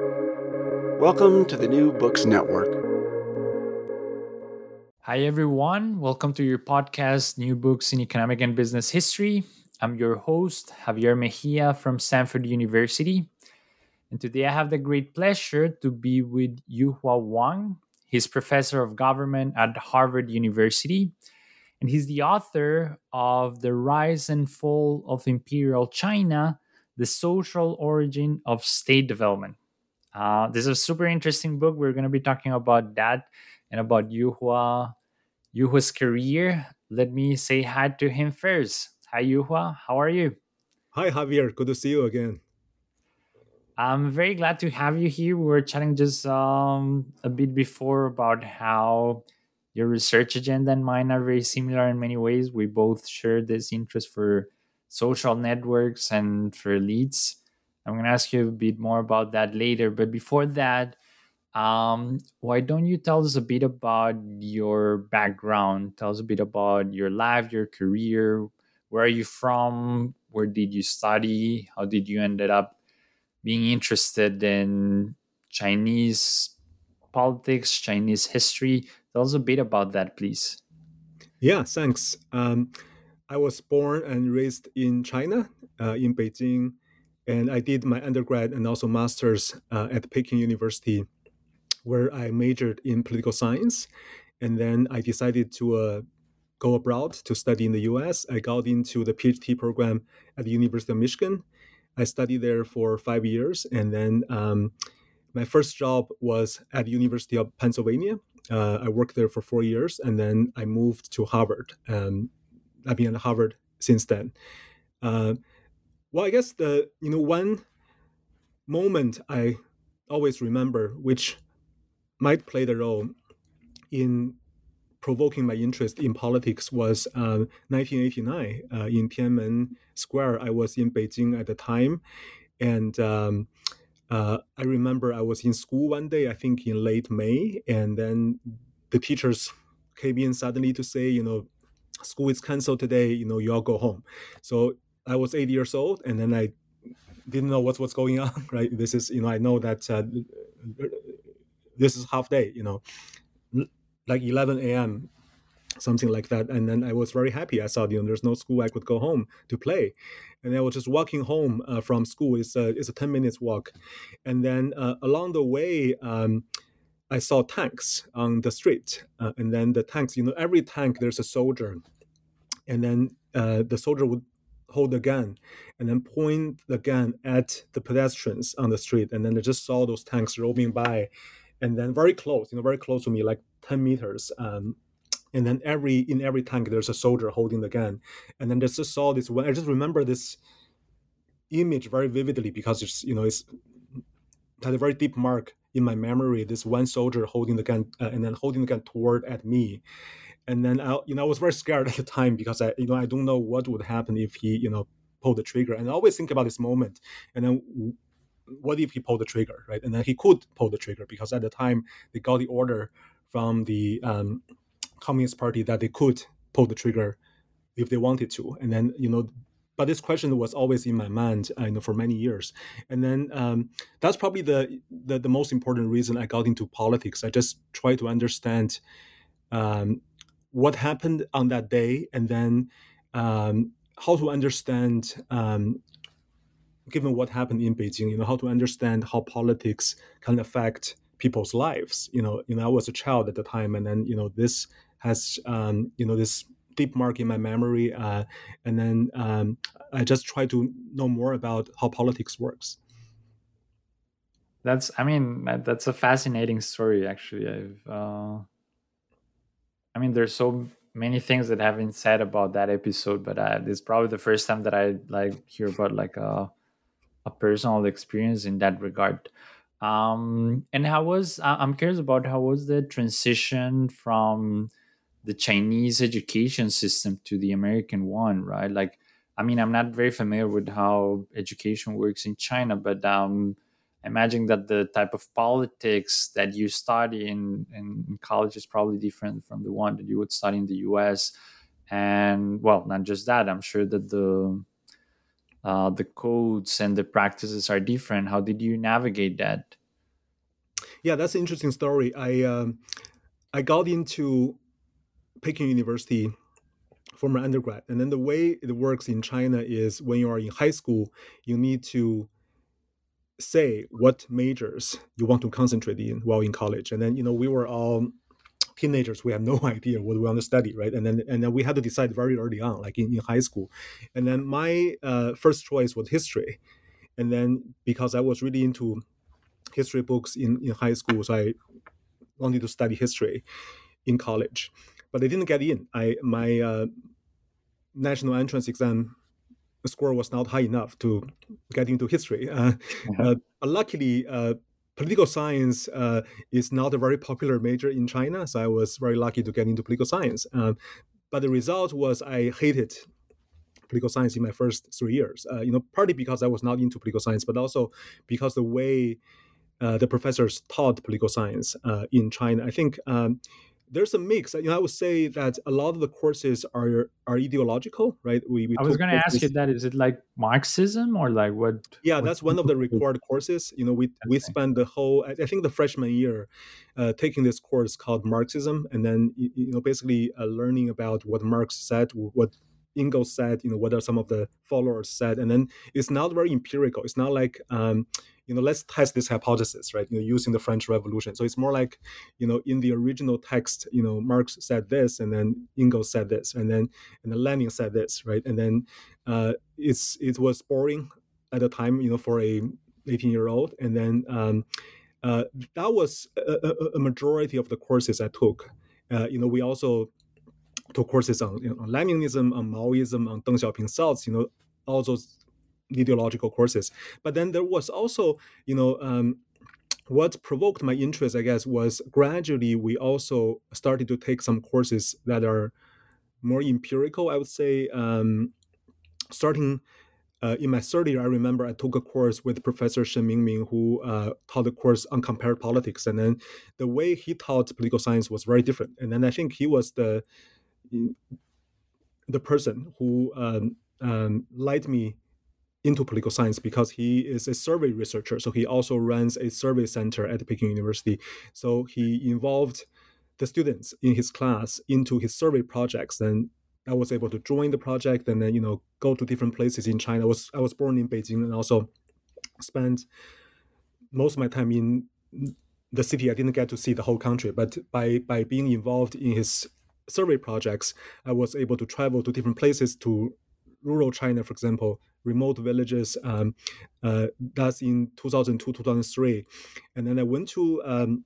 Welcome to the New Books Network. Hi, everyone. Welcome to your podcast, New Books in Economic and Business History. I'm your host, Javier Mejia from Stanford University. And today I have the great pleasure to be with Yuhua Wang. He's professor of government at Harvard University. And he's the author of The Rise and Fall of Imperial China The Social Origin of State Development. Uh, this is a super interesting book. We're going to be talking about that and about Yuhua, Yuhua's career. Let me say hi to him first. Hi, Yuhua. How are you? Hi, Javier. Good to see you again. I'm very glad to have you here. We were chatting just um, a bit before about how your research agenda and mine are very similar in many ways. We both share this interest for social networks and for elites. I'm going to ask you a bit more about that later. But before that, um, why don't you tell us a bit about your background? Tell us a bit about your life, your career. Where are you from? Where did you study? How did you ended up being interested in Chinese politics, Chinese history? Tell us a bit about that, please. Yeah, thanks. Um, I was born and raised in China, uh, in Beijing, and I did my undergrad and also master's uh, at Peking University, where I majored in political science. And then I decided to uh, go abroad to study in the US. I got into the PhD program at the University of Michigan. I studied there for five years. And then um, my first job was at the University of Pennsylvania. Uh, I worked there for four years. And then I moved to Harvard. Um, I've been at Harvard since then. Uh, well, I guess the you know one moment I always remember, which might play the role in provoking my interest in politics, was uh, 1989 uh, in Tiananmen Square. I was in Beijing at the time, and um, uh, I remember I was in school one day, I think in late May, and then the teachers came in suddenly to say, you know, school is canceled today. You know, you all go home. So I was eight years old, and then I didn't know what's what's going on. Right, this is you know I know that uh, this is half day. You know, like 11 a.m. something like that. And then I was very happy. I thought you know there's no school, I could go home to play. And I was just walking home uh, from school. It's a it's a 10 minutes walk, and then uh, along the way. Um, I saw tanks on the street, uh, and then the tanks. You know, every tank there's a soldier, and then uh, the soldier would hold the gun and then point the gun at the pedestrians on the street. And then they just saw those tanks roaming by and then very close you know very close to me like 10 meters um, and then every in every tank there's a soldier holding the gun. And then they just saw this one i just remember this image very vividly because it's you know it's it had a very deep mark in my memory this one soldier holding the gun uh, and then holding the gun toward at me and then I, you know, I was very scared at the time because I, you know, I don't know what would happen if he, you know, pulled the trigger. And I always think about this moment. And then, what if he pulled the trigger, right? And then he could pull the trigger because at the time they got the order from the um, Communist Party that they could pull the trigger if they wanted to. And then, you know, but this question was always in my mind, uh, you know, for many years. And then um, that's probably the, the, the most important reason I got into politics. I just try to understand. Um, what happened on that day, and then um, how to understand, um, given what happened in Beijing, you know, how to understand how politics can affect people's lives. You know, you know, I was a child at the time, and then you know, this has um, you know this deep mark in my memory, uh, and then um, I just try to know more about how politics works. That's, I mean, that's a fascinating story. Actually, I've. Uh I mean, there's so many things that have been said about that episode, but uh, it's probably the first time that I like hear about like a a personal experience in that regard. Um, and how was I'm curious about how was the transition from the Chinese education system to the American one, right? Like, I mean, I'm not very familiar with how education works in China, but um, imagine that the type of politics that you study in, in college is probably different from the one that you would study in the US. And well, not just that, I'm sure that the uh, the codes and the practices are different. How did you navigate that? Yeah, that's an interesting story. I um, I got into Peking University for my undergrad, and then the way it works in China is when you are in high school, you need to say what majors you want to concentrate in while in college, and then you know we were all teenagers we had no idea what we want to study right? And then and then we had to decide very early on like in, in high school. And then my uh, first choice was history. And then because i was really into history books in, in high school so i wanted to study history in college. But i didn't get in. I my uh, national entrance exam score was not high enough to get into history uh, uh-huh. uh, luckily uh, political science uh, is not a very popular major in China, so I was very lucky to get into political science. But the result was I hated political science in my first three years. Uh, you know, partly because I was not into political science, but also because the way uh, the professors taught political science uh, in China, I think um, there's a mix. You know, I would say that a lot of the courses are are ideological, right? We, we I was going to ask you that. Is it like Marxism or like what? Yeah, what, that's one of the required courses. You know, we okay. we spend the whole I think the freshman year uh, taking this course called Marxism, and then you know basically uh, learning about what Marx said, what Engels said, you know, what are some of the followers said, and then it's not very empirical. It's not like um, you know, let's test this hypothesis, right? You know, using the French Revolution. So it's more like, you know, in the original text, you know, Marx said this, and then Engels said this, and then and then Lenin said this, right? And then uh, it's it was boring at the time, you know, for a 18 year old, and then um, uh, that was a, a, majority of the courses I took. Uh, you know, we also courses on, you know, on Leninism, on Maoism, on Deng Xiaoping's thoughts, you know, all those ideological courses. But then there was also, you know, um, what provoked my interest, I guess, was gradually we also started to take some courses that are more empirical. I would say, um, starting uh, in my third year, I remember I took a course with Professor Shen Mingming, who uh, taught a course on compared politics, and then the way he taught political science was very different. And then I think he was the the person who um, um, led me into political science because he is a survey researcher. So he also runs a survey center at Peking University. So he involved the students in his class into his survey projects. And I was able to join the project and then you know go to different places in China. I was I was born in Beijing and also spent most of my time in the city. I didn't get to see the whole country, but by by being involved in his survey projects, I was able to travel to different places to rural China, for example, remote villages. Um, uh, that's in 2002, 2003. And then I went to um,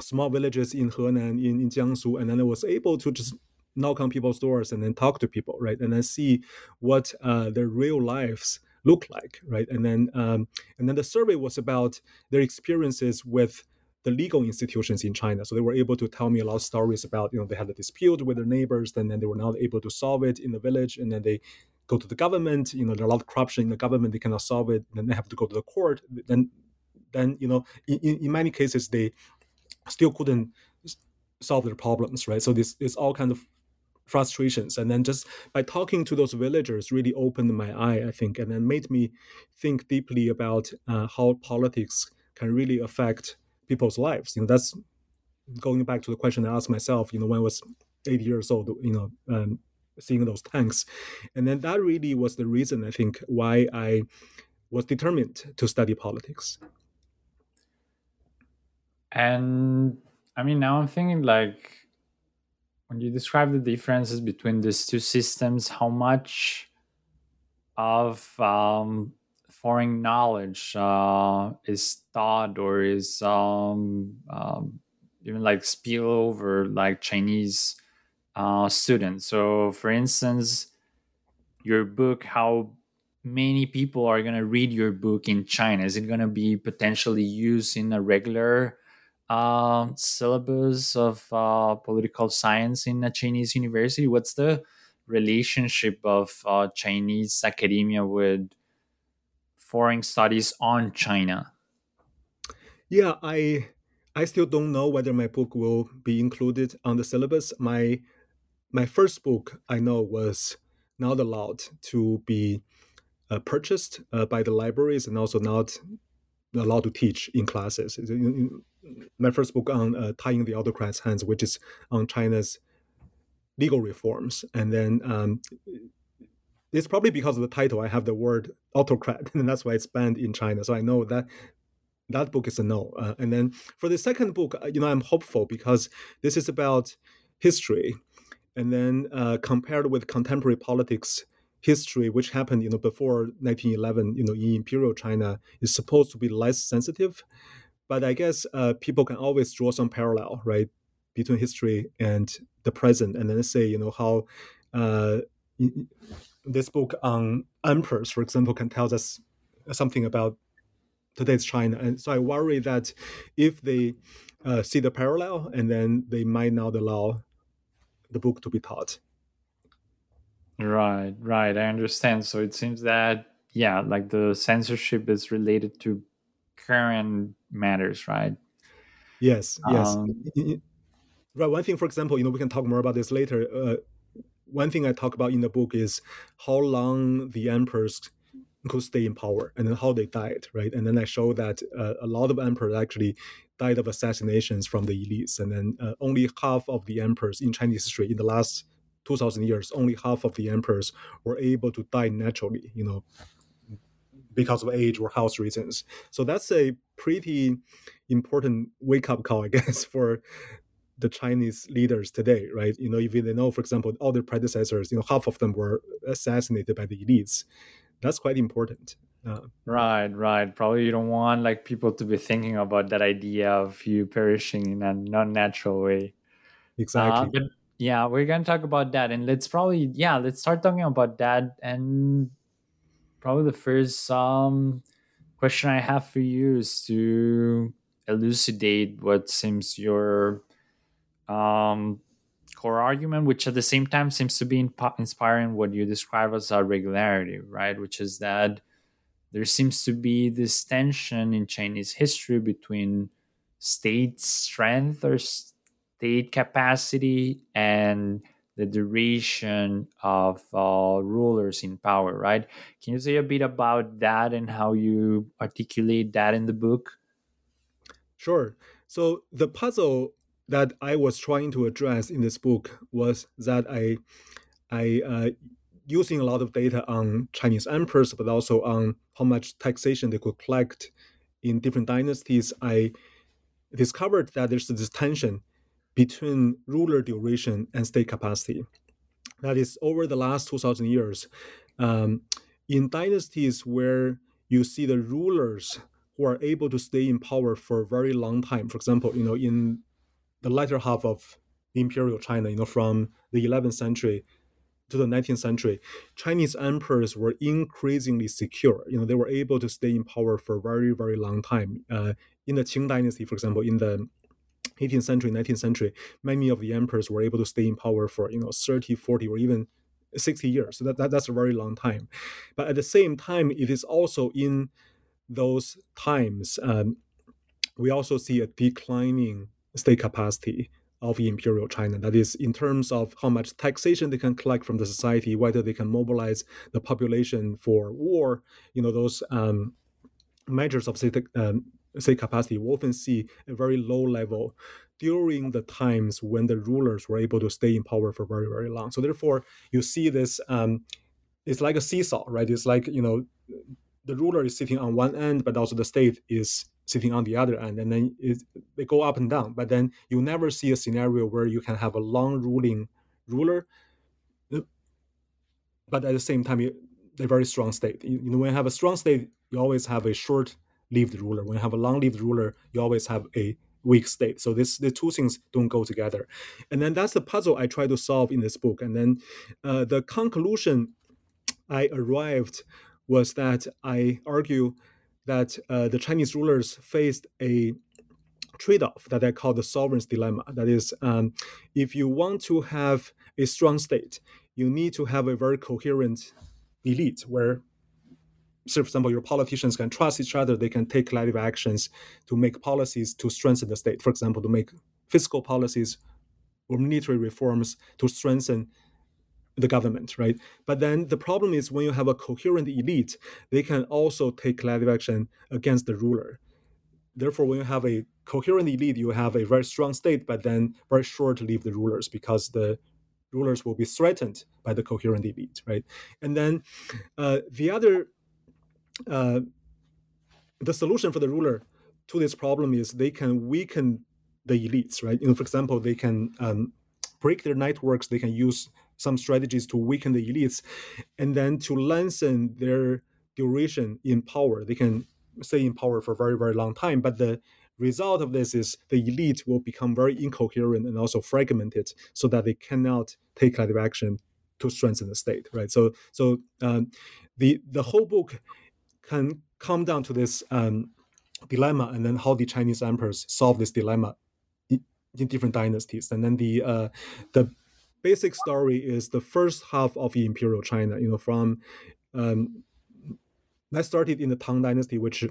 small villages in Henan, in, in Jiangsu, and then I was able to just knock on people's doors and then talk to people, right? And then see what uh, their real lives look like, right? And then um, and then the survey was about their experiences with the legal institutions in China. So they were able to tell me a lot of stories about, you know, they had a dispute with their neighbors, and then they were not able to solve it in the village, and then they go to the government. You know, there's a lot of corruption in the government. They cannot solve it. Then they have to go to the court. Then, then you know, in, in many cases they still couldn't solve their problems, right? So this is all kind of frustrations. And then just by talking to those villagers, really opened my eye, I think, and then made me think deeply about uh, how politics can really affect people's lives. You know, that's going back to the question I asked myself. You know, when I was eight years old. You know. Um, seeing those tanks. And then that really was the reason, I think, why I was determined to study politics. And I mean, now I'm thinking like, when you describe the differences between these two systems, how much of um, foreign knowledge uh, is taught or is um, um, even like spill over like Chinese uh, students. So, for instance, your book, how many people are going to read your book in China? Is it going to be potentially used in a regular uh, syllabus of uh, political science in a Chinese university? What's the relationship of uh, Chinese academia with foreign studies on China? Yeah, I I still don't know whether my book will be included on the syllabus. My my first book I know was not allowed to be uh, purchased uh, by the libraries and also not allowed to teach in classes. My first book on uh, tying the autocrats' hands, which is on China's legal reforms, and then um, it's probably because of the title. I have the word autocrat, and that's why it's banned in China. So I know that that book is a no. Uh, and then for the second book, uh, you know, I'm hopeful because this is about history, and then uh, compared with contemporary politics history, which happened, you know, before 1911, you know, in imperial China, is supposed to be less sensitive. But I guess uh, people can always draw some parallel, right, between history and the present, and then say, you know, how uh, this book on emperors, for example, can tell us something about today's China. And so I worry that if they uh, see the parallel, and then they might not allow the book to be taught. Right, right. I understand. So it seems that yeah, like the censorship is related to current matters, right? Yes, yes. Um, right. One thing, for example, you know, we can talk more about this later. Uh, one thing I talk about in the book is how long the emperors could stay in power and then how they died, right? And then I show that uh, a lot of emperors actually died of assassinations from the elites, and then uh, only half of the emperors in Chinese history in the last 2,000 years, only half of the emperors were able to die naturally, you know, because of age or health reasons. So that's a pretty important wake up call, I guess, for the Chinese leaders today, right? You know, if they know, for example, all their predecessors, you know, half of them were assassinated by the elites. That's quite important. Uh, right, right. Probably you don't want like people to be thinking about that idea of you perishing in a non-natural way. Exactly. Uh, yeah, we're gonna talk about that, and let's probably yeah, let's start talking about that. And probably the first um question I have for you is to elucidate what seems your um, core argument, which at the same time seems to be inspiring what you describe as a regularity, right? Which is that there seems to be this tension in Chinese history between state strength or state capacity and the duration of uh, rulers in power, right? Can you say a bit about that and how you articulate that in the book? Sure. So the puzzle that I was trying to address in this book was that I, I uh, using a lot of data on Chinese emperors, but also on how much taxation they could collect in different dynasties, I discovered that there's this tension between ruler duration and state capacity. That is, over the last 2,000 years, um, in dynasties where you see the rulers who are able to stay in power for a very long time, for example, you know, in the latter half of imperial China, you know, from the 11th century to the 19th century, Chinese emperors were increasingly secure. You know, they were able to stay in power for a very, very long time. Uh, in the Qing dynasty, for example, in the 18th century, 19th century, many of the emperors were able to stay in power for, you know, 30, 40, or even 60 years. So that, that that's a very long time. But at the same time, it is also in those times, um, we also see a declining state capacity of imperial China. That is, in terms of how much taxation they can collect from the society, whether they can mobilize the population for war, you know, those um, measures of state, um, state capacity, we often see a very low level during the times when the rulers were able to stay in power for very, very long. So therefore, you see this, um, it's like a seesaw, right? It's like, you know, the ruler is sitting on one end, but also the state is sitting on the other end, and then it, they go up and down. But then you never see a scenario where you can have a long ruling ruler, but at the same time, a very strong state. You, you, know, when you have a strong state, you always have a short-lived ruler. When you have a long-lived ruler, you always have a weak state. So this the two things don't go together, and then that's the puzzle I try to solve in this book. And then uh, the conclusion I arrived was that I argue that uh, the Chinese rulers faced a trade-off that I call the sovereign's dilemma. That is, um, if you want to have a strong state, you need to have a very coherent elite where, say, for example, your politicians can trust each other. They can take collective actions to make policies to strengthen the state. For example, to make fiscal policies or military reforms to strengthen the government, right? But then the problem is when you have a coherent elite, they can also take collective action against the ruler. Therefore, when you have a coherent elite, you have a very strong state, but then very short-lived the rulers because the rulers will be threatened by the coherent elite, right? And then uh, the other, uh, the solution for the ruler to this problem is they can weaken the elites, right? You know, for example, they can um, break their networks. They can use some strategies to weaken the elites, and then to lengthen their duration in power. They can stay in power for a very very long time, but the result of this is the elite will become very incoherent and also fragmented, so that they cannot take collective action to strengthen the state. Right. So so um, the the whole book can come down to this. Um, dilemma and then how the chinese emperors solve this dilemma in, in different dynasties and then the uh, the basic story is the first half of the imperial China. You know, from um, that started in the Tang Dynasty, which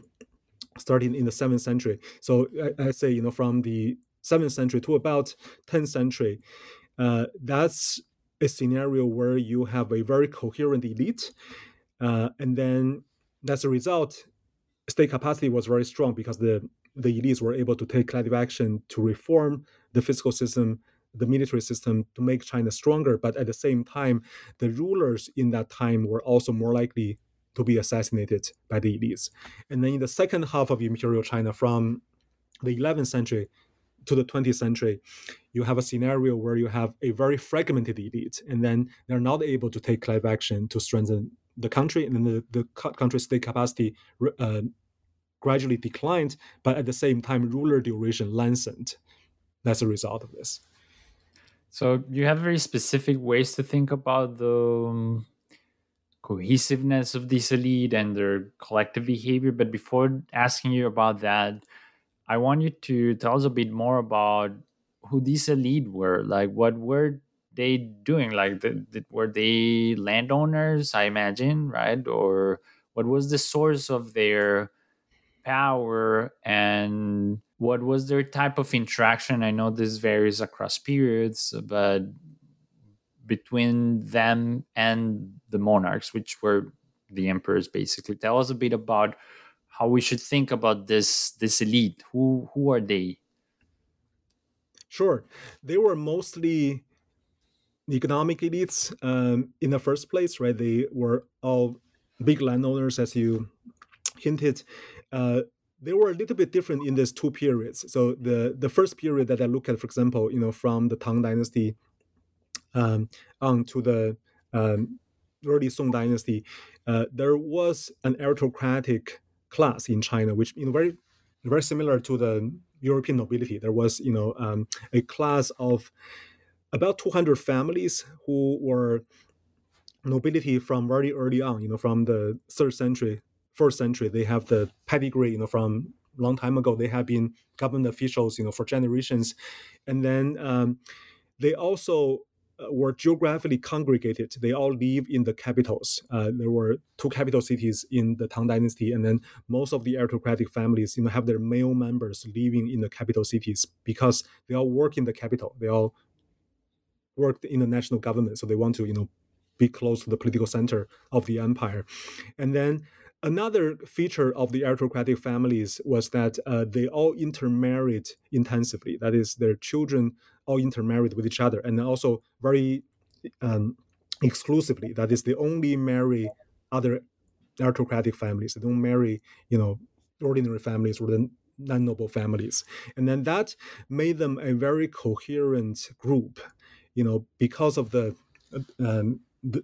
started in the seventh century. So I, I, say, you know, from the seventh century to about tenth century, uh, that's a scenario where you have a very coherent elite, uh, and then as a result, state capacity was very strong because the the elites were able to take collective action to reform the fiscal system the military system to make China stronger. But at the same time, the rulers in that time were also more likely to be assassinated by the elites. And then in the second half of imperial China, from the 11th century to the 20th century, you have a scenario where you have a very fragmented elite, and then they're not able to take collective action to strengthen the country, and then the, the country's state capacity uh, gradually declined, but at the same time, ruler duration lengthened. That's a result of this. So you have very specific ways to think about the um, cohesiveness of this elite and their collective behavior. But before asking you about that, I want you to tell us a bit more about who these elite were. Like, what were they doing? Like, the, the, were they landowners? I imagine, right? Or what was the source of their power and what was their type of interaction? I know this varies across periods but between them and the monarchs which were the emperors basically. Tell us a bit about how we should think about this this elite. Who who are they? Sure. They were mostly economic elites um, in the first place right? They were all big landowners as you hinted. Uh, they were a little bit different in these two periods. So the the first period that I look at, for example, you know, from the Tang Dynasty um, on to the um, early Song Dynasty, uh, there was an aristocratic class in China, which you know very very similar to the European nobility. There was you know um, a class of about 200 families who were nobility from very early on, you know, from the third century first century, they have the pedigree, you know, from long time ago. They have been government officials, you know, for generations, and then um, they also uh, were geographically congregated. They all live in the capitals. Uh, there were two capital cities in the Tang Dynasty, and then most of the aristocratic families, you know, have their male members living in the capital cities because they all work in the capital. They all worked in the national government, so they want to, you know, be close to the political center of the empire, and then Another feature of the aristocratic families was that uh, they all intermarried intensively. That is, their children all intermarried with each other, and also very um, exclusively. That is, they only marry other aristocratic families. They don't marry, you know, ordinary families or the non-noble families. And then that made them a very coherent group, you know, because of the um, the,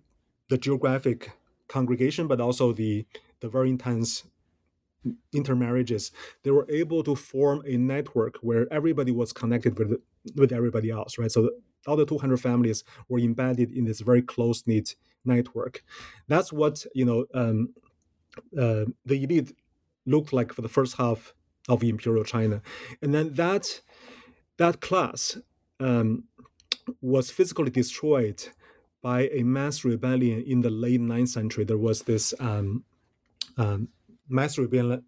the geographic congregation, but also the the very intense intermarriages, they were able to form a network where everybody was connected with with everybody else, right? So all the 200 families were embedded in this very close knit network. That's what you know um, uh, the elite looked like for the first half of imperial China, and then that that class um, was physically destroyed by a mass rebellion in the late 9th century. There was this um, um, mass rebellion,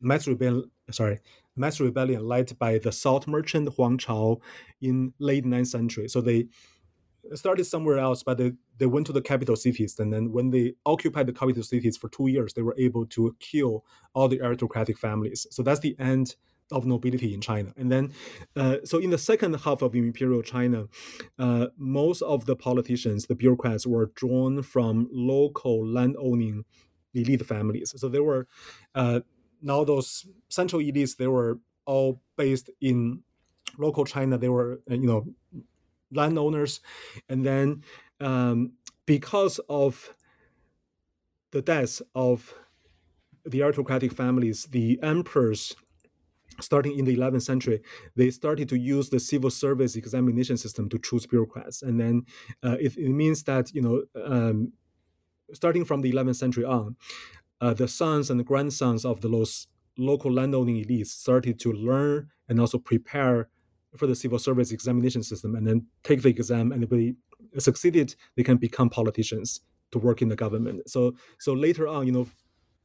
mass rebellion, sorry, mass rebellion led by the salt merchant Huang Chao in late 9th century. So they started somewhere else, but they, they went to the capital cities. And then when they occupied the capital cities for two years, they were able to kill all the aristocratic families. So that's the end of nobility in China. And then, uh, so in the second half of imperial China, uh, most of the politicians, the bureaucrats, were drawn from local land-owning elite families. So they were uh, now those central elites. They were all based in local China. They were uh, you know landowners, and then um, because of the deaths of the aristocratic families, the emperors starting in the 11th century, they started to use the civil service examination system to choose bureaucrats. And then uh, it, it, means that, you know, um, starting from the 11th century on, uh, the sons and the grandsons of the those local landowning elites started to learn and also prepare for the civil service examination system and then take the exam and if they succeeded, they can become politicians to work in the government. So so later on, you know,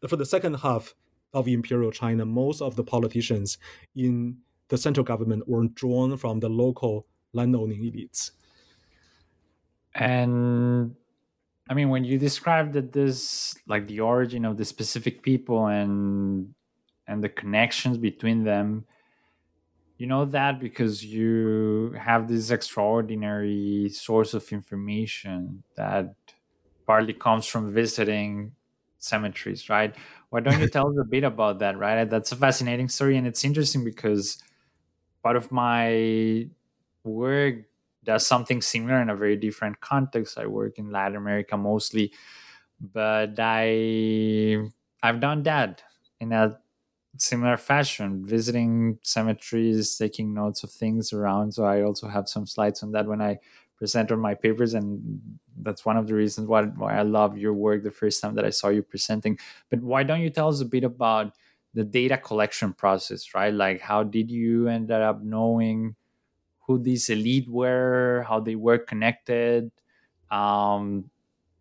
for the second half, of imperial China, most of the politicians in the central government were drawn from the local landowning elites. And I mean, when you described that this, like the origin of the specific people and and the connections between them, you know that because you have this extraordinary source of information that partly comes from visiting cemeteries, right? Why don't you tell us a bit about that, right? That's a fascinating story, and it's interesting because part of my work does something similar in a very different context. I work in Latin America mostly, but I I've done that in a similar fashion, visiting cemeteries, taking notes of things around. So I also have some slides on that when I present on my papers and that's one of the reasons why, why i love your work the first time that i saw you presenting but why don't you tell us a bit about the data collection process right like how did you end up knowing who these elite were how they were connected um,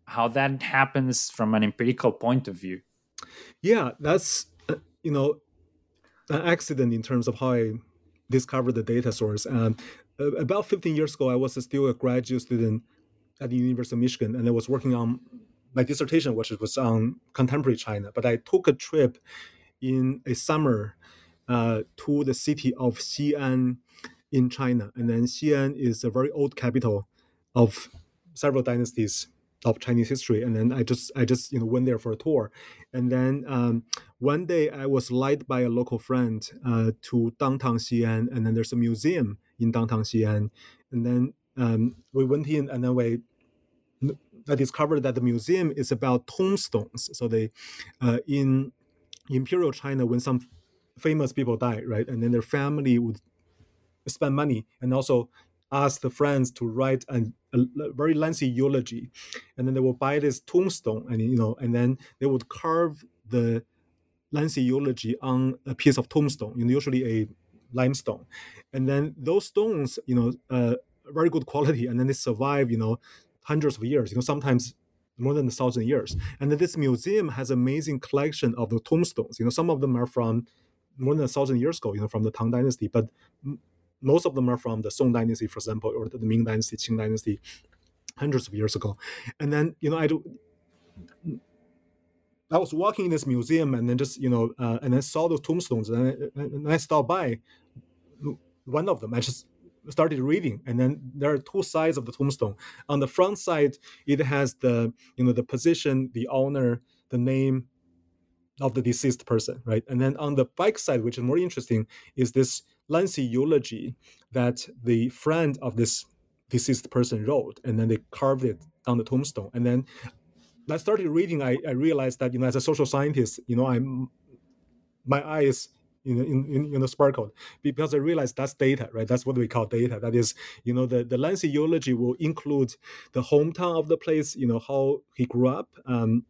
how that happens from an empirical point of view yeah that's uh, you know an accident in terms of how i discovered the data source um, about 15 years ago, I was still a graduate student at the University of Michigan, and I was working on my dissertation, which was on contemporary China. But I took a trip in a summer uh, to the city of Xi'an in China, and then Xi'an is a very old capital of several dynasties of Chinese history. And then I just I just you know went there for a tour, and then um, one day I was led by a local friend uh, to downtown Xi'an, and then there's a museum in downtown Xi'an, and then um, we went in, and then we I discovered that the museum is about tombstones. So they uh, in imperial China when some famous people die, right, and then their family would spend money and also ask the friends to write a very lengthy eulogy, and then they will buy this tombstone, and you know, and then they would carve the lengthy eulogy on a piece of tombstone, you know, usually a limestone, and then those stones, you know, uh, very good quality, and then they survive, you know, hundreds of years, you know, sometimes more than a thousand years. And then this museum has amazing collection of the tombstones. You know, some of them are from more than a thousand years ago, you know, from the Tang Dynasty, but most of them are from the Song Dynasty, for example, or the Ming Dynasty, Qing Dynasty, hundreds of years ago. And then, you know, I do. I was walking in this museum and then just, you know, uh, and then saw those tombstones and I, and I stopped by one of them. I just started reading and then there are two sides of the tombstone on the front side it has the you know the position the owner the name of the deceased person right and then on the back side which is more interesting is this lengthy eulogy that the friend of this deceased person wrote, and then they carved it on the tombstone. And then I started reading, I, I realized that you know, as a social scientist, you know, I'm my eyes in, in, you know, sparkled because I realized that's data, right? That's what we call data. That is, you know, the, the lengthy eulogy will include the hometown of the place, you know, how he grew up, um,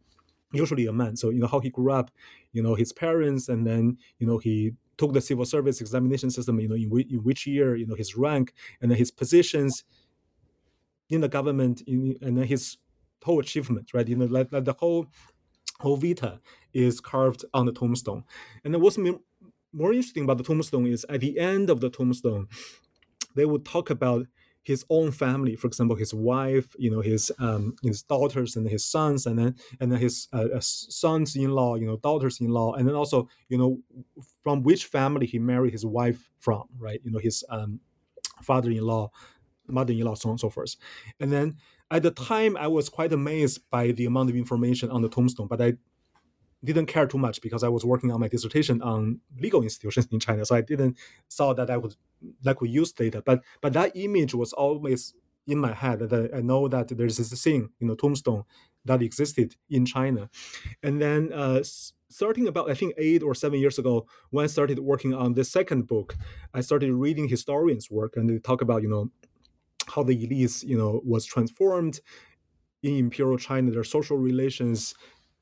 usually a man. So, you know, how he grew up, you know, his parents, and then, you know, he took the civil service examination system, you know, in, in which year, you know, his rank and his positions in the government, in, and then his whole achievement, right? You know, like, like the whole whole vita is carved on the tombstone. And then what's more interesting about the tombstone is at the end of the tombstone, they would talk about his own family, for example, his wife, you know, his um, his daughters and his sons, and then and then his uh, uh sons-in-law, you know, daughters-in-law, and then also, you know, from which family he married his wife from, right? You know, his um, father-in-law, mother-in-law, so on and so forth. And then at the time, I was quite amazed by the amount of information on the tombstone, but I didn't care too much because I was working on my dissertation on legal institutions in China, so I didn't saw that I would like we use data. But but that image was always in my head that I know that there's this thing, you know, tombstone that existed in China, and then uh, starting about I think eight or seven years ago, when I started working on the second book, I started reading historians' work and they talk about you know how the elites you know was transformed in imperial China, their social relations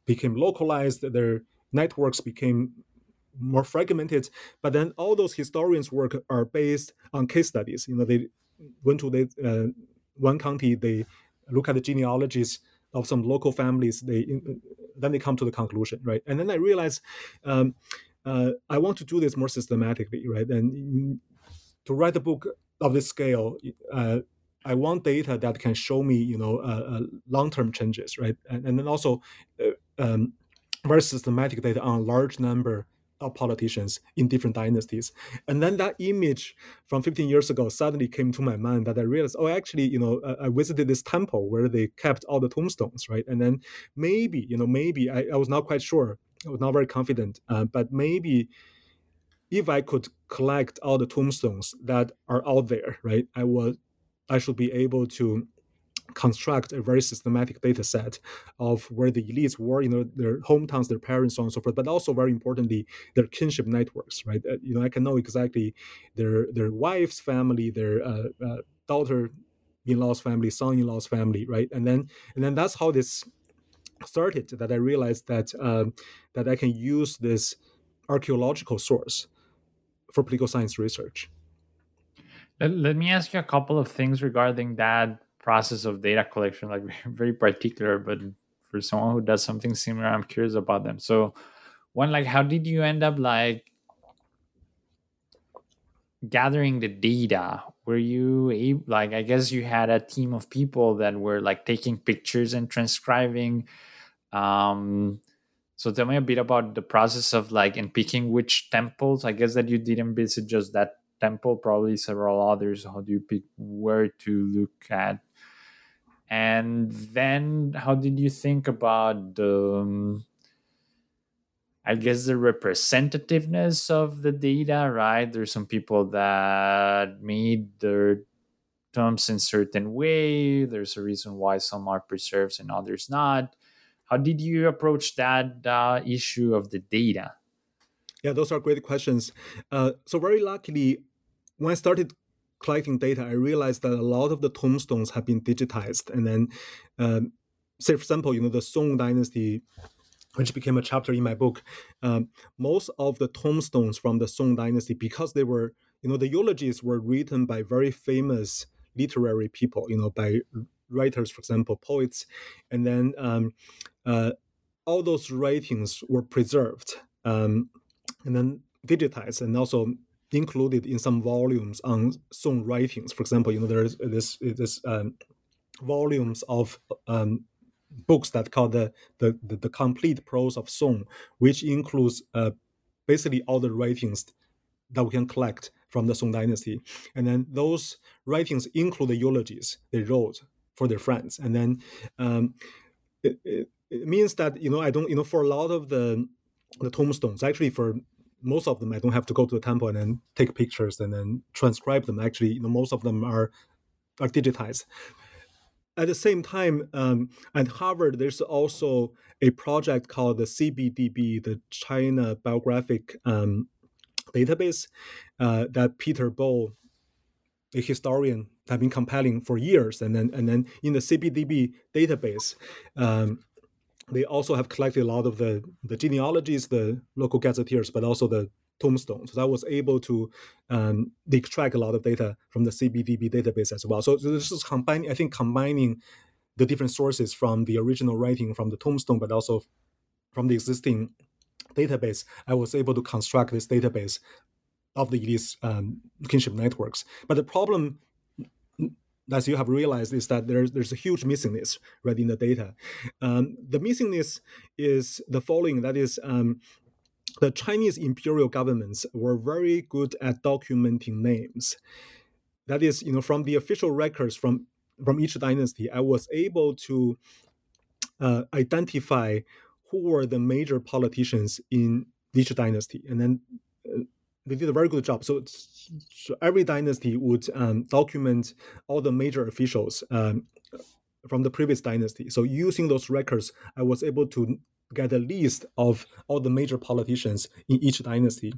became localized, their networks became more fragmented. But then all those historians' work are based on case studies. You know, they went to the uh, one county, they look at the genealogies of some local families. They then they come to the conclusion, right? And then I realized um, uh, I want to do this more systematically, right? And to write a book of this scale. Uh, I want data that can show me, you know, uh, uh, long-term changes, right? And, and then also uh, um, very systematic data on a large number of politicians in different dynasties. And then that image from 15 years ago suddenly came to my mind that I realized, oh, actually, you know, I visited this temple where they kept all the tombstones, right? And then maybe, you know, maybe I, I was not quite sure, I was not very confident, uh, but maybe if I could collect all the tombstones that are out there, right, I would, I should be able to construct a very systematic data set of where the elites were, you know, their hometowns, their parents, so on and so forth, but also very importantly, their kinship networks, right? Uh, you know, I can know exactly their their wife's family, their uh, uh, daughter in-laws family, son-in-law's family, right? And then and then that's how this started. That I realized that um, that I can use this archaeological source for political science research. Let, let me ask you a couple of things regarding that process of data collection like very particular but for someone who does something similar i'm curious about them. So one like how did you end up like gathering the data? Were you able, like i guess you had a team of people that were like taking pictures and transcribing um so tell me a bit about the process of like in picking which temples. I guess that you didn't visit just that temple probably several others. How do you pick where to look at and then how did you think about the um, i guess the representativeness of the data right? There's some people that made their terms in certain way. There's a reason why some are preserved and others not. How did you approach that uh, issue of the data? Yeah those are great questions. Uh, so very luckily when i started collecting data, I realized that a lot of the tombstones have been digitized. And then, um, say for example, you know, the Song Dynasty, which became a chapter in my book, um, most of the tombstones from the Song Dynasty, because they were, you know, the eulogies were written by very famous literary people, you know, by writers, for example, poets, and then um, uh, all those writings were preserved um, and then digitized and also included in some volumes on song writings. For example, you know there's this this um, volumes of um, books that called the, the, the the complete prose of song, which includes uh, basically all the writings that we can collect from the Song Dynasty, and then those writings include the eulogies they wrote for their friends, and then um, it, it, it means that you know I don't you know for a lot of the the tombstones actually for most of them I don't have to go to the temple and then take pictures and then transcribe them. Actually, you know, most of them are are digitized. At the same time, um, at Harvard, there's also a project called the CBDB, the China Biographic um, Database, uh, that Peter Bol, a historian, have been compiling for years. And then, and then in the CBDB database, um, they also have collected a lot of the, the genealogies, the local gazetteers, but also the tombstones. So I was able to um, extract a lot of data from the CBDB database as well. So, this is combining, I think, combining the different sources from the original writing from the tombstone, but also from the existing database. I was able to construct this database of the elite um, kinship networks. But the problem as you have realized, is that there's there's a huge missingness right in the data. Um, the missingness is the following: that is, um, the Chinese imperial governments were very good at documenting names. That is, you know, from the official records from from each dynasty, I was able to uh, identify who were the major politicians in each dynasty, and then uh, they did a very good job. So, so every dynasty would um, document all the major officials um, from the previous dynasty. So using those records, I was able to get a list of all the major politicians in each dynasty,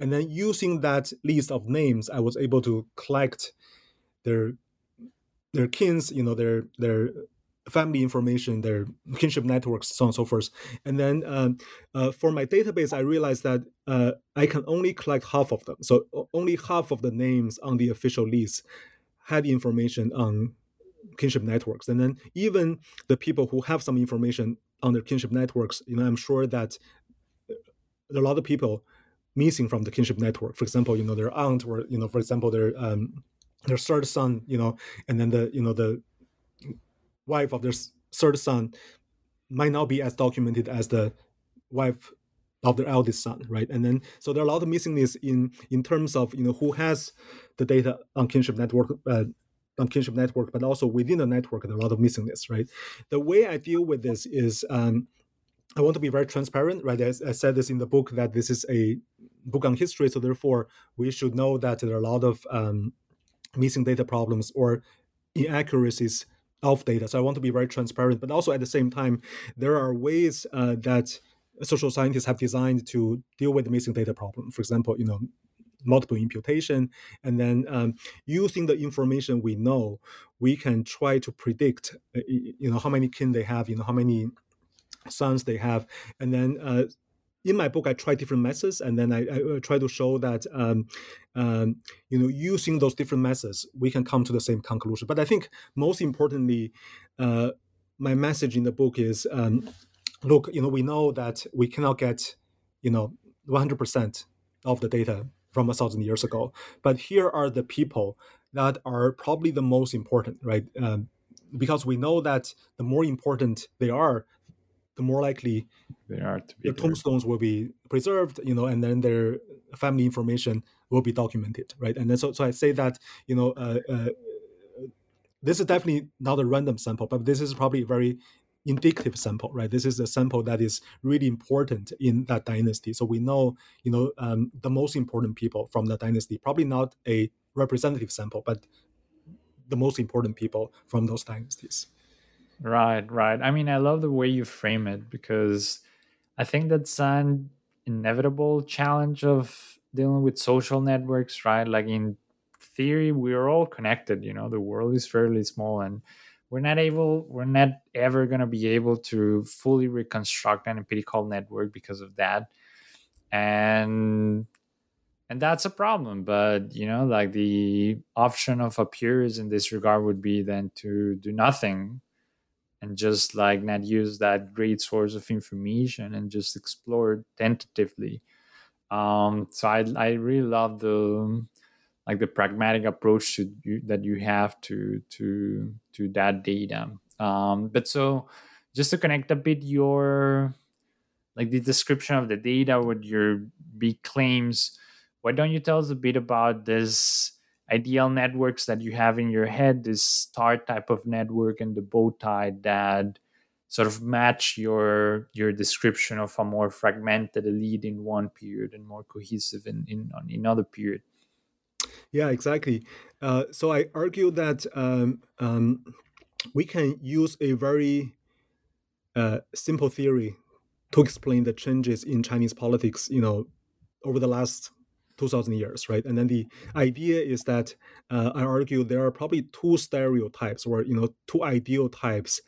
and then using that list of names, I was able to collect their their kins, you know, their their family information, their kinship networks, so on and so forth. And then um, uh, for my database, I realized that uh, I can only collect half of them. So only half of the names on the official list had information on kinship networks. And then even the people who have some information on their kinship networks, you know, I'm sure that are a lot of people missing from the kinship network. For example, you know, their aunt or, you know, for example, their um, their third son, you know, and then the, you know, the wife of their third son might not be as documented as the wife of their eldest son, right? And then so there are a lot of missingness in in terms of you know who has the data on kinship network. Uh, on kinship network, but also within the network, there are a lot of missingness, right? The way I deal with this is um, I want to be very transparent, right? As I said this in the book that this is a book on history, so therefore we should know that there are a lot of um, missing data problems or inaccuracies of data. So I want to be very transparent, but also at the same time, there are ways uh, that social scientists have designed to deal with the missing data problem. For example, you know, multiple imputation, and then um, using the information we know, we can try to predict, uh, you know, how many kin they have, you know, how many sons they have, and then uh, in my book, I try different methods, and then I, I try to show that um, um, you know using those different methods, we can come to the same conclusion. But I think most importantly, uh, my message in the book is: um, look, you know, we know that we cannot get you know 100 percent of the data from a thousand years ago, but here are the people that are probably the most important, right? Um, because we know that the more important they are, the more likely they are to be their tombstones will be preserved, you know, and then their family information will be documented, right? And then so, so I say that, you know, uh, uh, this is definitely not a random sample, but this is probably a very indicative sample, right? This is a sample that is really important in that dynasty. So we know, you know, um, the most important people from that dynasty. Probably not a representative sample, but the most important people from those dynasties. Right, right. I mean, I love the way you frame it because I think that's an inevitable challenge of dealing with social networks, right? Like in theory, we're all connected, you know, the world is fairly small and we're not able, we're not ever going to be able to fully reconstruct an empirical network because of that. And and that's a problem but you know like the option of a purist in this regard would be then to do nothing and just like not use that great source of information and just explore tentatively. Um so i i really love the like the pragmatic approach to you, that you have to to to that data. Um but so just to connect a bit your like the description of the data with your big claims why don't you tell us a bit about this ideal networks that you have in your head, this star type of network and the bow tie that sort of match your your description of a more fragmented elite in one period and more cohesive in in another period. Yeah, exactly. Uh, so I argue that um, um, we can use a very uh, simple theory to explain the changes in Chinese politics. You know, over the last 2000 years, right? And then the idea is that uh, I argue there are probably two stereotypes or, you know, two ideal types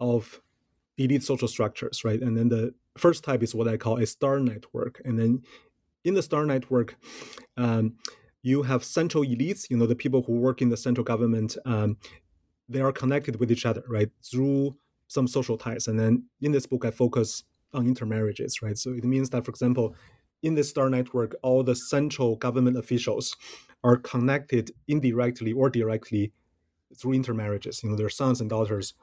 of elite social structures, right? And then the first type is what I call a star network. And then in the star network, um, you have central elites, you know, the people who work in the central government, um, they are connected with each other, right, through some social ties. And then in this book, I focus on intermarriages, right? So it means that, for example, in the star network, all the central government officials are connected indirectly or directly through intermarriages. You know, their sons and daughters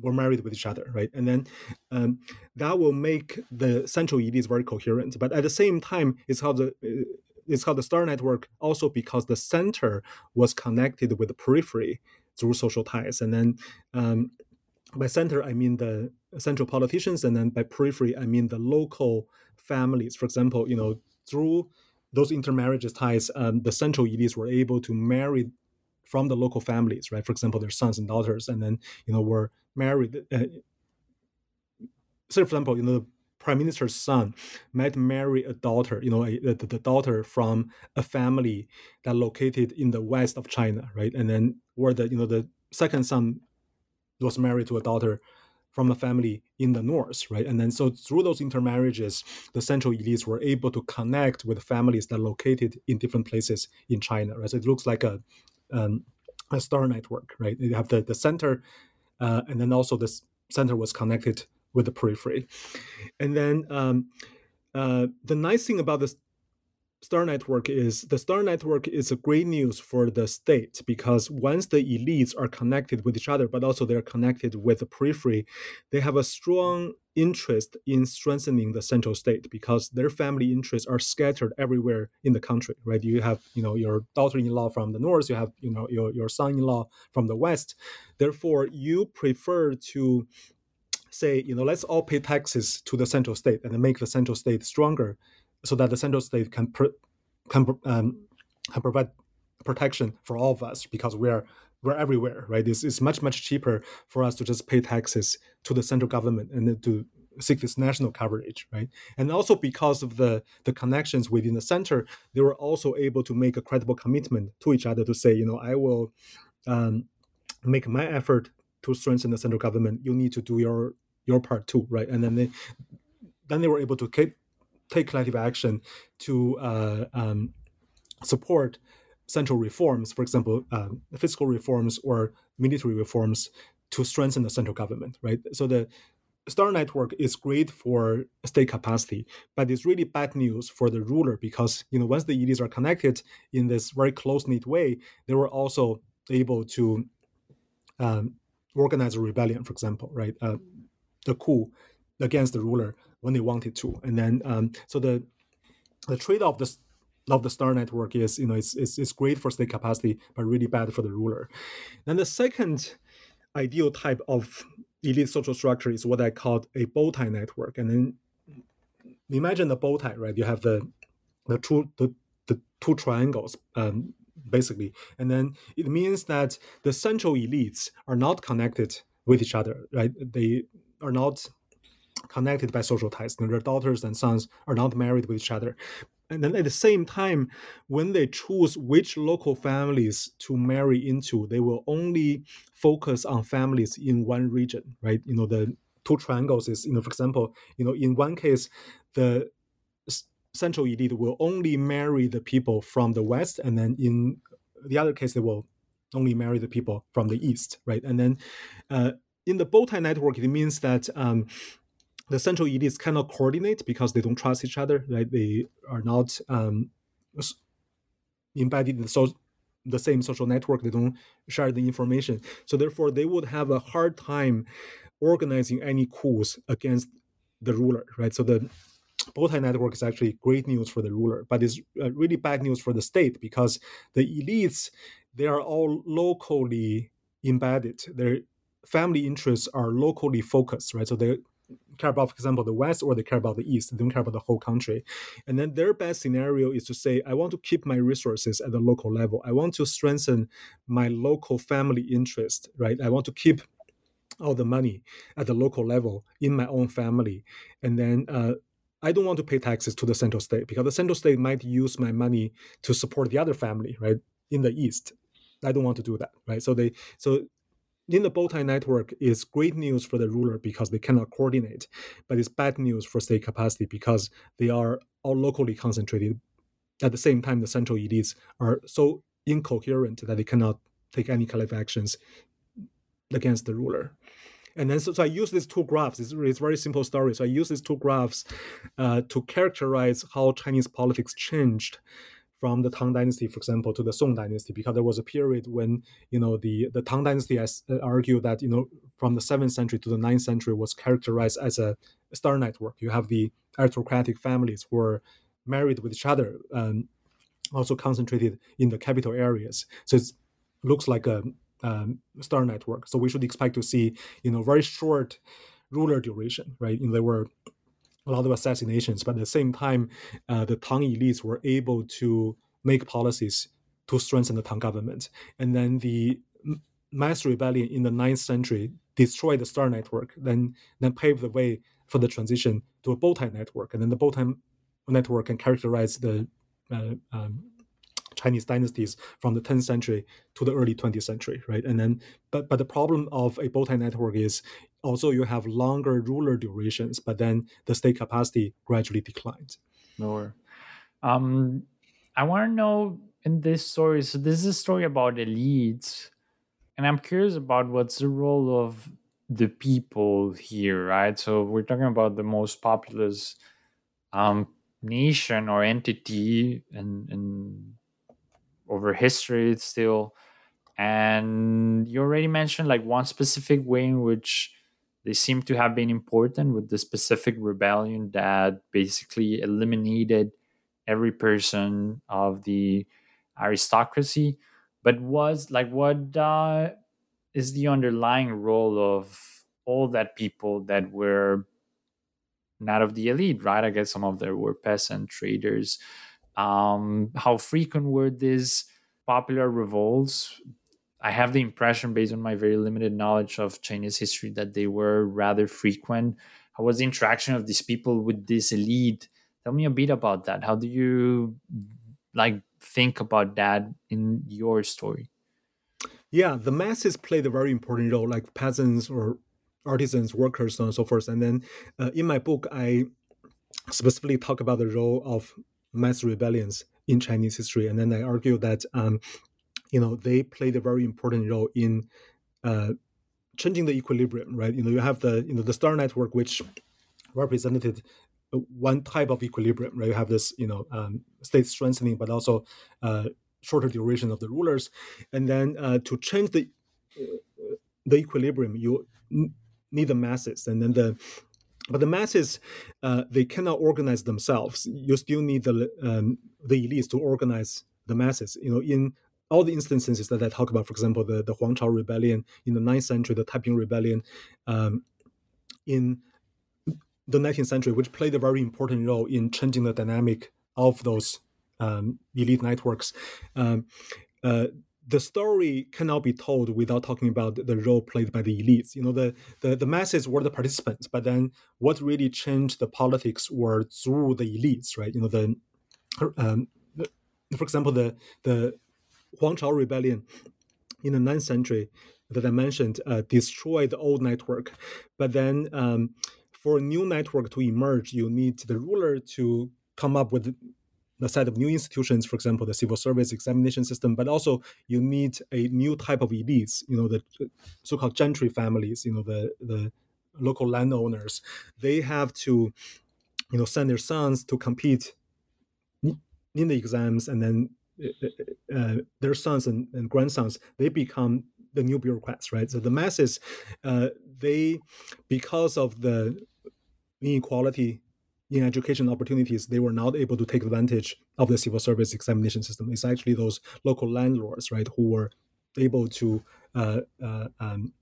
were married with each other, right? And then um, that will make the central elites very coherent. But at the same time, it's how the uh, it's called the star network also because the center was connected with the periphery through social ties. And then um, by center, I mean the central politicians, and then by periphery, I mean the local families. For example, you know, through those intermarriages ties, um, the central elites were able to marry from the local families, right? For example, their sons and daughters, and then you know were married. Uh, so, for example, you know, the prime minister's son might marry a daughter, you know, a, the, the daughter from a family that located in the west of China, right? And then where the you know the second son was married to a daughter from a family in the north, right? And then so through those intermarriages, the central elites were able to connect with families that located in different places in China, right? So it looks like a um, a star network, right? You have the the center, uh, and then also the center was connected with the periphery, and then um, uh, the nice thing about this Star Network is the Star Network is a great news for the state because once the elites are connected with each other, but also they're connected with the periphery, they have a strong interest in strengthening the central state because their family interests are scattered everywhere in the country. Right? You have you know your daughter-in-law from the north, you have you know your your son-in-law from the west. Therefore, you prefer to say you know let's all pay taxes to the central state and make the central state stronger so that the central state can pr- can, um, can provide protection for all of us because we're we're everywhere, right? It's, it's much much cheaper for us to just pay taxes to the central government and to seek this national coverage, right? And also because of the the connections within the center, they were also able to make a credible commitment to each other to say, you know, I will um, make my effort to strengthen the central government. You need to do your your part too, right? And then they then they were able to keep take collective action to uh, um, support central reforms, for example, um, fiscal reforms or military reforms to strengthen the central government, right? So the Star Network is great for state capacity, but it's really bad news for the ruler because you know once the elites are connected in this very close knit way, they were also able to um, organize a rebellion, for example, right? Uh, the coup against the ruler when they wanted to. And then um, so the the trade off this of the star network is you know it's, it's it's great for state capacity but really bad for the ruler. Then the second ideal type of elite social structure is what I called a bow tie network. And then imagine the bow tie, right? You have the the two the, the two triangles um, basically, and then it means that the central elites are not connected with each other, right? They are not connected by social ties. And their daughters and sons are not married with each other. And then at the same time, when they choose which local families to marry into, they will only focus on families in one region, right? You know, the two triangles is, you know, for example, you know, in one case, the central elite will only marry the people from the west, and then in the other case, they will only marry the people from the east, right? And then uh, in the bow tie network, it means that um, the central elites cannot coordinate because they don't trust each other. Right? They are not um, embedded in the, so, the same social network. They don't share the information. So therefore, they would have a hard time organizing any coups against the ruler. Right? So the Bowtie network is actually great news for the ruler, but it's uh, really bad news for the state because the elites they are all locally embedded. Their family interests are locally focused, right? So they care about, for example, the West or they care about the East. They don't care about the whole country. And then their best scenario is to say, I want to keep my resources at the local level. I want to strengthen my local family interest, right? I want to keep all the money at the local level in my own family. And then uh, I don't want to pay taxes to the central state because the central state might use my money to support the other family, right, in the East. I don't want to do that, right? So they so in the bowtie network is great news for the ruler because they cannot coordinate, but it's bad news for state capacity because they are all locally concentrated. At the same time, the central elites are so incoherent that they cannot take any collective actions against the ruler. And then so, so I use these two graphs. It's, it's very simple story. So I use these two graphs uh, to characterize how Chinese politics changed from the Tang Dynasty, for example, to the Song Dynasty, because there was a period when you know the the Tang Dynasty has uh, argued that you know from the seventh century to the 9th century was characterized as a star network. You have the aristocratic families who married with each other, um, also concentrated in the capital areas. So it looks like a um, star network. So we should expect to see you know very short ruler duration, right? You know, there were a lot of assassinations, but at the same time, uh, the Tang elites were able to make policies to strengthen the Tang government. And then the mass rebellion in the 9th century destroyed the star network, then then paved the way for the transition to a bowtie network. And then the bowtie network can characterize the uh, um, Chinese dynasties from the 10th century to the early 20th century, right? And then, but but the problem of a bowtie network is also you have longer ruler durations, but then the state capacity gradually declines. Lower. Um, I want to know in this story. So this is a story about elites, and I'm curious about what's the role of the people here, right? So we're talking about the most populous um, nation or entity, and over history, still. And you already mentioned like one specific way in which they seem to have been important with the specific rebellion that basically eliminated every person of the aristocracy. But was like what uh, is the underlying role of all that people that were not of the elite right? I guess some of them were peasant traders. Um, how frequent were these popular revolts I have the impression, based on my very limited knowledge of Chinese history, that they were rather frequent. How was the interaction of these people with this elite? Tell me a bit about that. How do you like think about that in your story? Yeah, the masses played a very important role, like peasants or artisans, workers, and so forth. And then uh, in my book, I specifically talk about the role of mass rebellions in Chinese history, and then I argue that um, you know they played a very important role in uh, changing the equilibrium right? You know you have the you know the star network which represented one type of equilibrium right? You have this you know um, state strengthening but also uh, shorter duration of the rulers. And then uh, to change the the equilibrium you need the masses. And then the but the masses uh, they cannot organize themselves. You still need the um, the elites to organize the masses you know in all the instances that I talk about, for example, the, the Huang Chao rebellion in the 9th century, the Taiping rebellion um, in the 19th century, which played a very important role in changing the dynamic of those um, elite networks. Um, uh, the story cannot be told without talking about the role played by the elites. You know, the, the, the masses were the participants, but then what really changed the politics were through the elites, right? You know, the um, for example, the the Huang Chao rebellion in the 9th century that I mentioned uh, destroyed the old network. But then um, for a new network to emerge, you need the ruler to come up with a set of new institutions, for example, the civil service examination system, but also you need a new type of elites, you know, the so-called gentry families, you know, the, the local landowners. They have to, you know, send their sons to compete in the exams and then uh, their sons and, and, grandsons they become the new bureaucrats right? So the masses uh, they because of the inequality in education opportunities they were not able to take advantage of the civil service examination system. It's actually those local landlords right who were able to uh, uh um,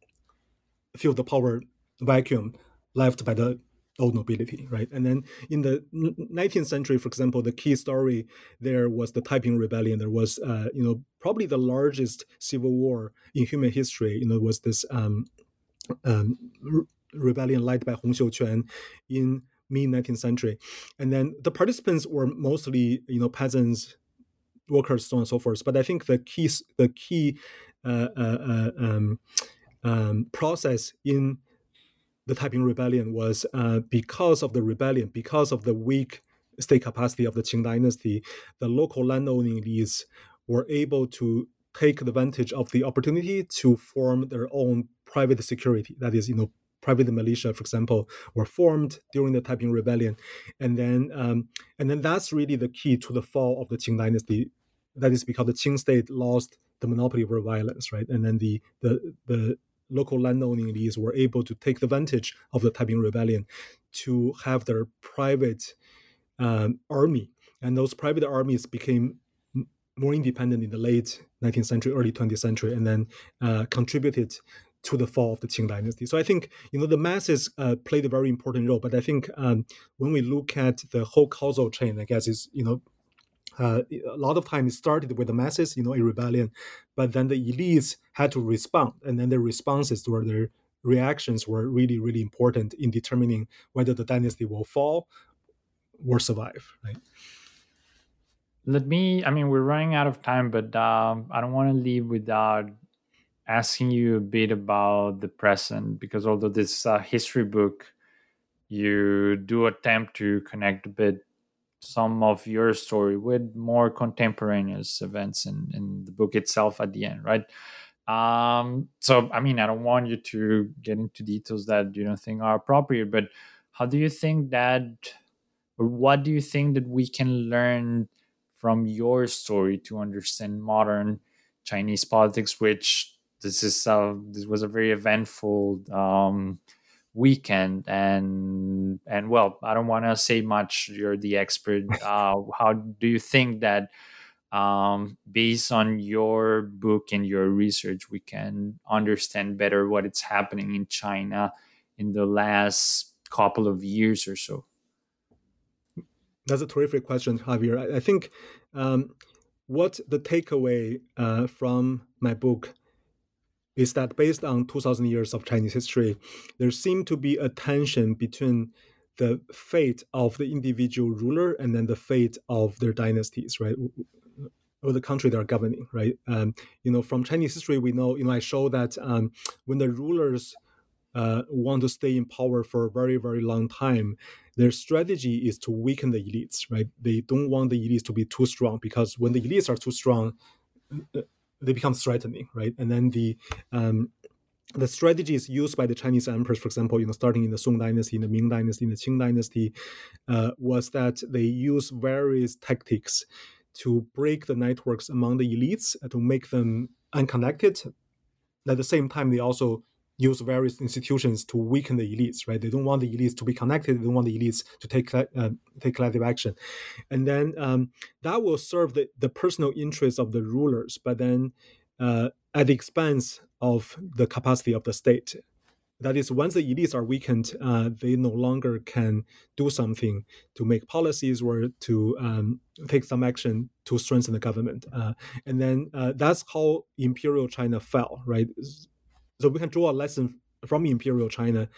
fill the power vacuum left by the old nobility, right? And then in the 19th century, for example, the key story there was the Taiping Rebellion. There was, uh, you know, probably the largest civil war in human history. You know, was this um, um, rebellion led by Hong Xiuquan in mid 19th century, and then the participants were mostly, you know, peasants, workers, so on and so forth. But I think the key, the key uh, uh, uh um, um, process in the Taiping Rebellion was uh, because of the rebellion, because of the weak state capacity of the Qing dynasty, the local landowning elites were able to take advantage of the opportunity to form their own private security. That is, you know, private militia, for example, were formed during the Taiping Rebellion, and then um, and then that's really the key to the fall of the Qing dynasty. That is because the Qing state lost the monopoly over violence, right? And then the the the local landowning elites were able to take advantage of the Taiping Rebellion to have their private um, army, and those private armies became more independent in the late 19th century, early 20th century, and then uh, contributed to the fall of the Qing dynasty. So I think you know the masses uh, played a very important role. But I think um, when we look at the whole causal chain, I guess is you know uh, a lot of times it started with the masses, you know, a rebellion, but then the elites had to respond, and then their responses or their reactions were really, really important in determining whether the dynasty will fall or survive. Right. Let me. I mean, we're running out of time, but um, I don't want to leave without asking you a bit about the present, because although this uh, history book, you do attempt to connect a bit some of your story with more contemporaneous events in, in the book itself at the end, right? Um, so, I mean, I don't want you to get into details that you don't think are appropriate, but how do you think that, or what do you think that we can learn from your story to understand modern Chinese politics, which this is uh, this was a very eventful um, weekend and and well i don't want to say much you're the expert. Uh, how do you think that um, based on your book and your research we can understand better what it's happening in china in the last couple of years or so? That's a terrific question javier. I, I think um, what the takeaway uh, from my book is that based on 2000 years of Chinese history, there seemed to be a tension between the fate of the individual ruler and then the fate of their dynasties, right? Or the country they're governing, right? Um, you know, from Chinese history, we know, you know, I show that um, when the rulers uh, want to stay in power for a very, very long time, their strategy is to weaken the elites, right? They don't want the elites to be too strong because when the elites are too strong, uh, they become threatening, right? And then the um, the strategies used by the Chinese emperors, for example, you know, starting in the Song Dynasty, in the Ming Dynasty, in the Qing Dynasty, uh, was that they use various tactics to break the networks among the elites to make them unconnected. At the same time, they also use various institutions to weaken the elites, right? They don't want the elites to be connected. They don't want the elites to take uh, take collective action, and then um, that will serve the, the personal interests of the rulers, but then uh, at the expense of the capacity of the state. That is, once the elites are weakened, uh, they no longer can do something to make policies or to um, take some action to strengthen the government. Uh, and then uh, that's how imperial China fell, right? So we can draw a lesson from imperial China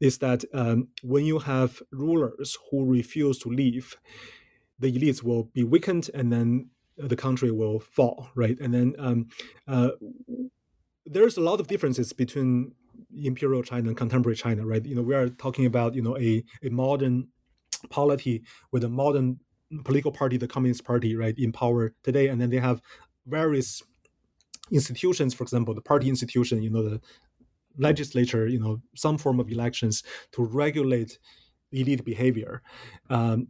is that um, when you have rulers who refuse to leave, the elites will be weakened and then the country will fall, right? And then um, uh, there's a lot of differences between imperial China and contemporary China, right? You know, we are talking about you know a, a modern polity with a modern political party, the Communist Party, right, in power today, and then they have various institutions, for example, the party institution, you know, the legislature, you know, some form of elections to regulate elite behavior. Um,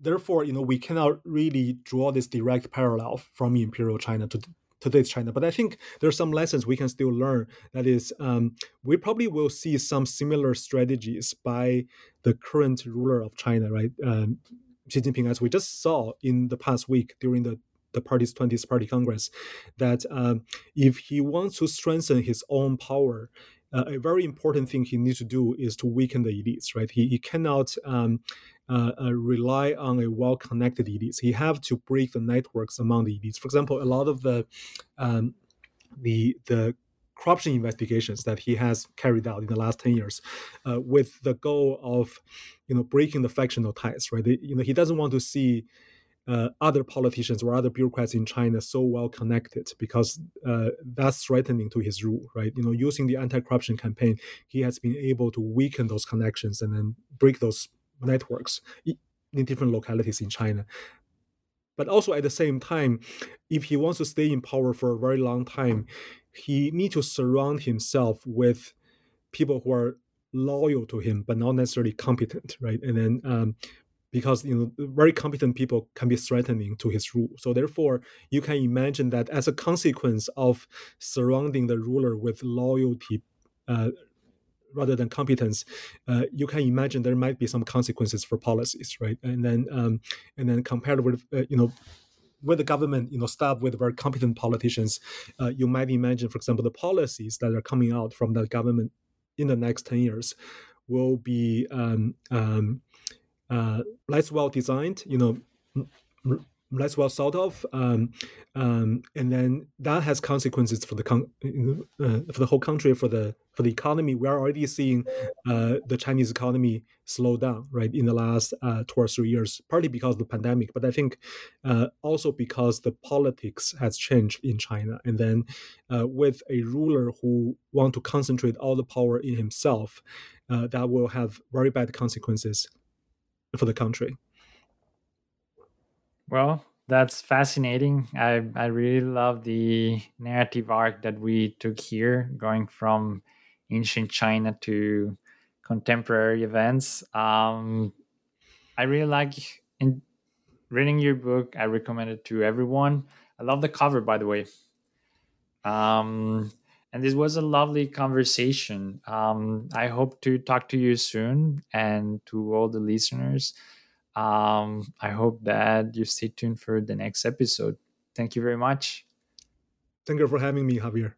therefore, you know, we cannot really draw this direct parallel from imperial China to today's China. But I think there are some lessons we can still learn. That is, um, we probably will see some similar strategies by the current ruler of China, right? Um, Xi Jinping, as we just saw in the past week during the the party's 20th Party Congress, that um, if he wants to strengthen his own power, uh, a very important thing he needs to do is to weaken the elites, right? He, he cannot um, uh, uh, rely on a well-connected elites. He have to break the networks among the elites. For example, a lot of the um, the the corruption investigations that he has carried out in the last 10 years uh, with the goal of you know breaking the factional ties right they, you know he doesn't want to see uh, other politicians or other bureaucrats in China so well connected because uh, that's threatening to his rule, right? You know, using the anti-corruption campaign, he has been able to weaken those connections and then break those networks in different localities in China. But also at the same time, if he wants to stay in power for a very long time, he needs to surround himself with people who are loyal to him but not necessarily competent, right? And then um, because you know very competent people can be threatening to his rule. So therefore, you can imagine that as a consequence of surrounding the ruler with loyalty. Uh, rather than competence, uh, you can imagine there might be some consequences for policies, right? And then, um, and then compared with, uh, you know, with the government, you know, staffed with very competent politicians, uh, you might imagine, for example, the policies that are coming out from the government in the next ten years will be um, um, uh, less well designed, you know, less well thought of, um, um, and then that has consequences for the con- uh, for the whole country, for the for the economy. We are already seeing uh, the Chinese economy slow down, right, in the last uh, two or three years, partly because of the pandemic, but I think uh, also because the politics has changed in China, and then uh, with a ruler who want to concentrate all the power in himself, uh, that will have very bad consequences for the country. Well, that's fascinating. I, I really love the narrative arc that we took here, going from ancient China to contemporary events. Um, I really like in reading your book. I recommend it to everyone. I love the cover, by the way. Um, and this was a lovely conversation. Um, I hope to talk to you soon and to all the listeners. Um, I hope that you stay tuned for the next episode. Thank you very much. Thank you for having me, Javier.